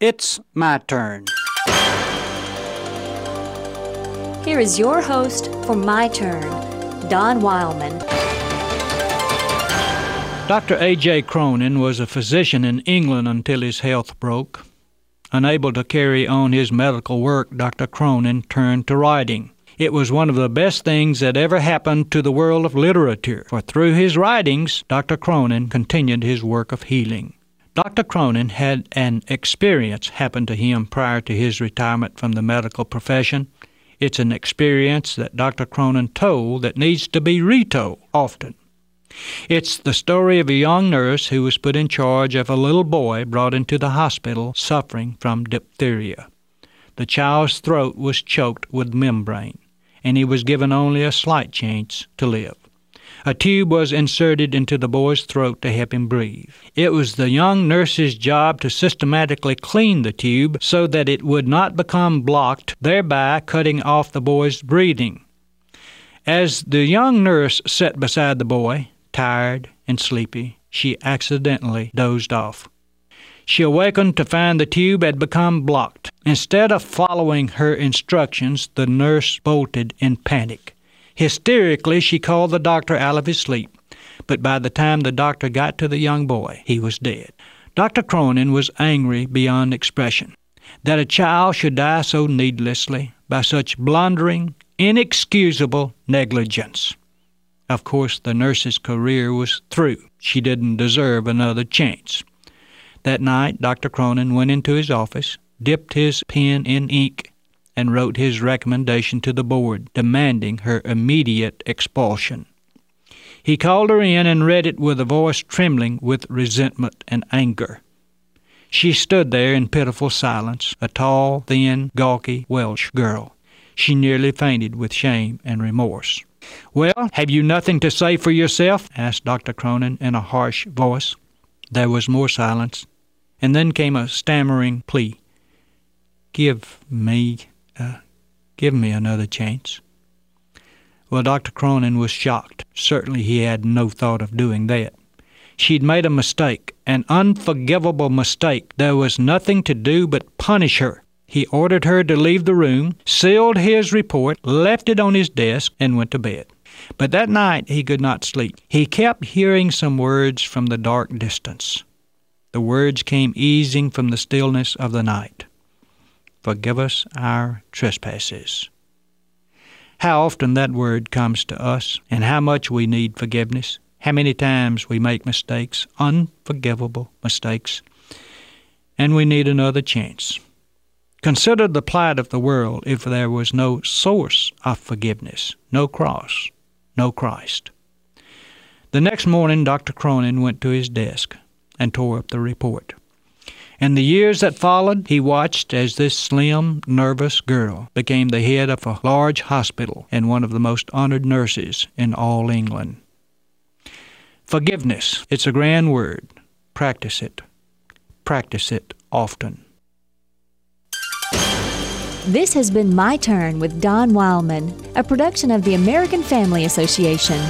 It's my turn. Here is your host for My Turn, Don Wildman. Dr. A.J. Cronin was a physician in England until his health broke. Unable to carry on his medical work, Dr. Cronin turned to writing. It was one of the best things that ever happened to the world of literature, for through his writings, Dr. Cronin continued his work of healing. Dr. Cronin had an experience happen to him prior to his retirement from the medical profession. It's an experience that Dr. Cronin told that needs to be retold often. It's the story of a young nurse who was put in charge of a little boy brought into the hospital suffering from diphtheria. The child's throat was choked with membrane, and he was given only a slight chance to live. A tube was inserted into the boy's throat to help him breathe. It was the young nurse's job to systematically clean the tube so that it would not become blocked, thereby cutting off the boy's breathing. As the young nurse sat beside the boy, tired and sleepy, she accidentally dozed off. She awakened to find the tube had become blocked. Instead of following her instructions, the nurse bolted in panic. Hysterically, she called the doctor out of his sleep, but by the time the doctor got to the young boy, he was dead. Dr. Cronin was angry beyond expression. That a child should die so needlessly by such blundering, inexcusable negligence. Of course, the nurse's career was through. She didn't deserve another chance. That night, Dr. Cronin went into his office, dipped his pen in ink, and wrote his recommendation to the board, demanding her immediate expulsion. He called her in and read it with a voice trembling with resentment and anger. She stood there in pitiful silence, a tall, thin, gawky Welsh girl. She nearly fainted with shame and remorse. Well, have you nothing to say for yourself? asked Dr. Cronin in a harsh voice. There was more silence, and then came a stammering plea. Give me, uh, give me another chance. Well, Dr. Cronin was shocked. Certainly he had no thought of doing that. She'd made a mistake, an unforgivable mistake. There was nothing to do but punish her. He ordered her to leave the room, sealed his report, left it on his desk, and went to bed. But that night he could not sleep. He kept hearing some words from the dark distance. The words came easing from the stillness of the night. Forgive us our trespasses. How often that word comes to us, and how much we need forgiveness. How many times we make mistakes, unforgivable mistakes, and we need another chance. Consider the plight of the world if there was no source of forgiveness, no cross, no Christ. The next morning, Dr. Cronin went to his desk and tore up the report. In the years that followed, he watched as this slim, nervous girl became the head of a large hospital and one of the most honored nurses in all England. Forgiveness, it's a grand word. Practice it. Practice it often. This has been My Turn with Don Wildman, a production of the American Family Association.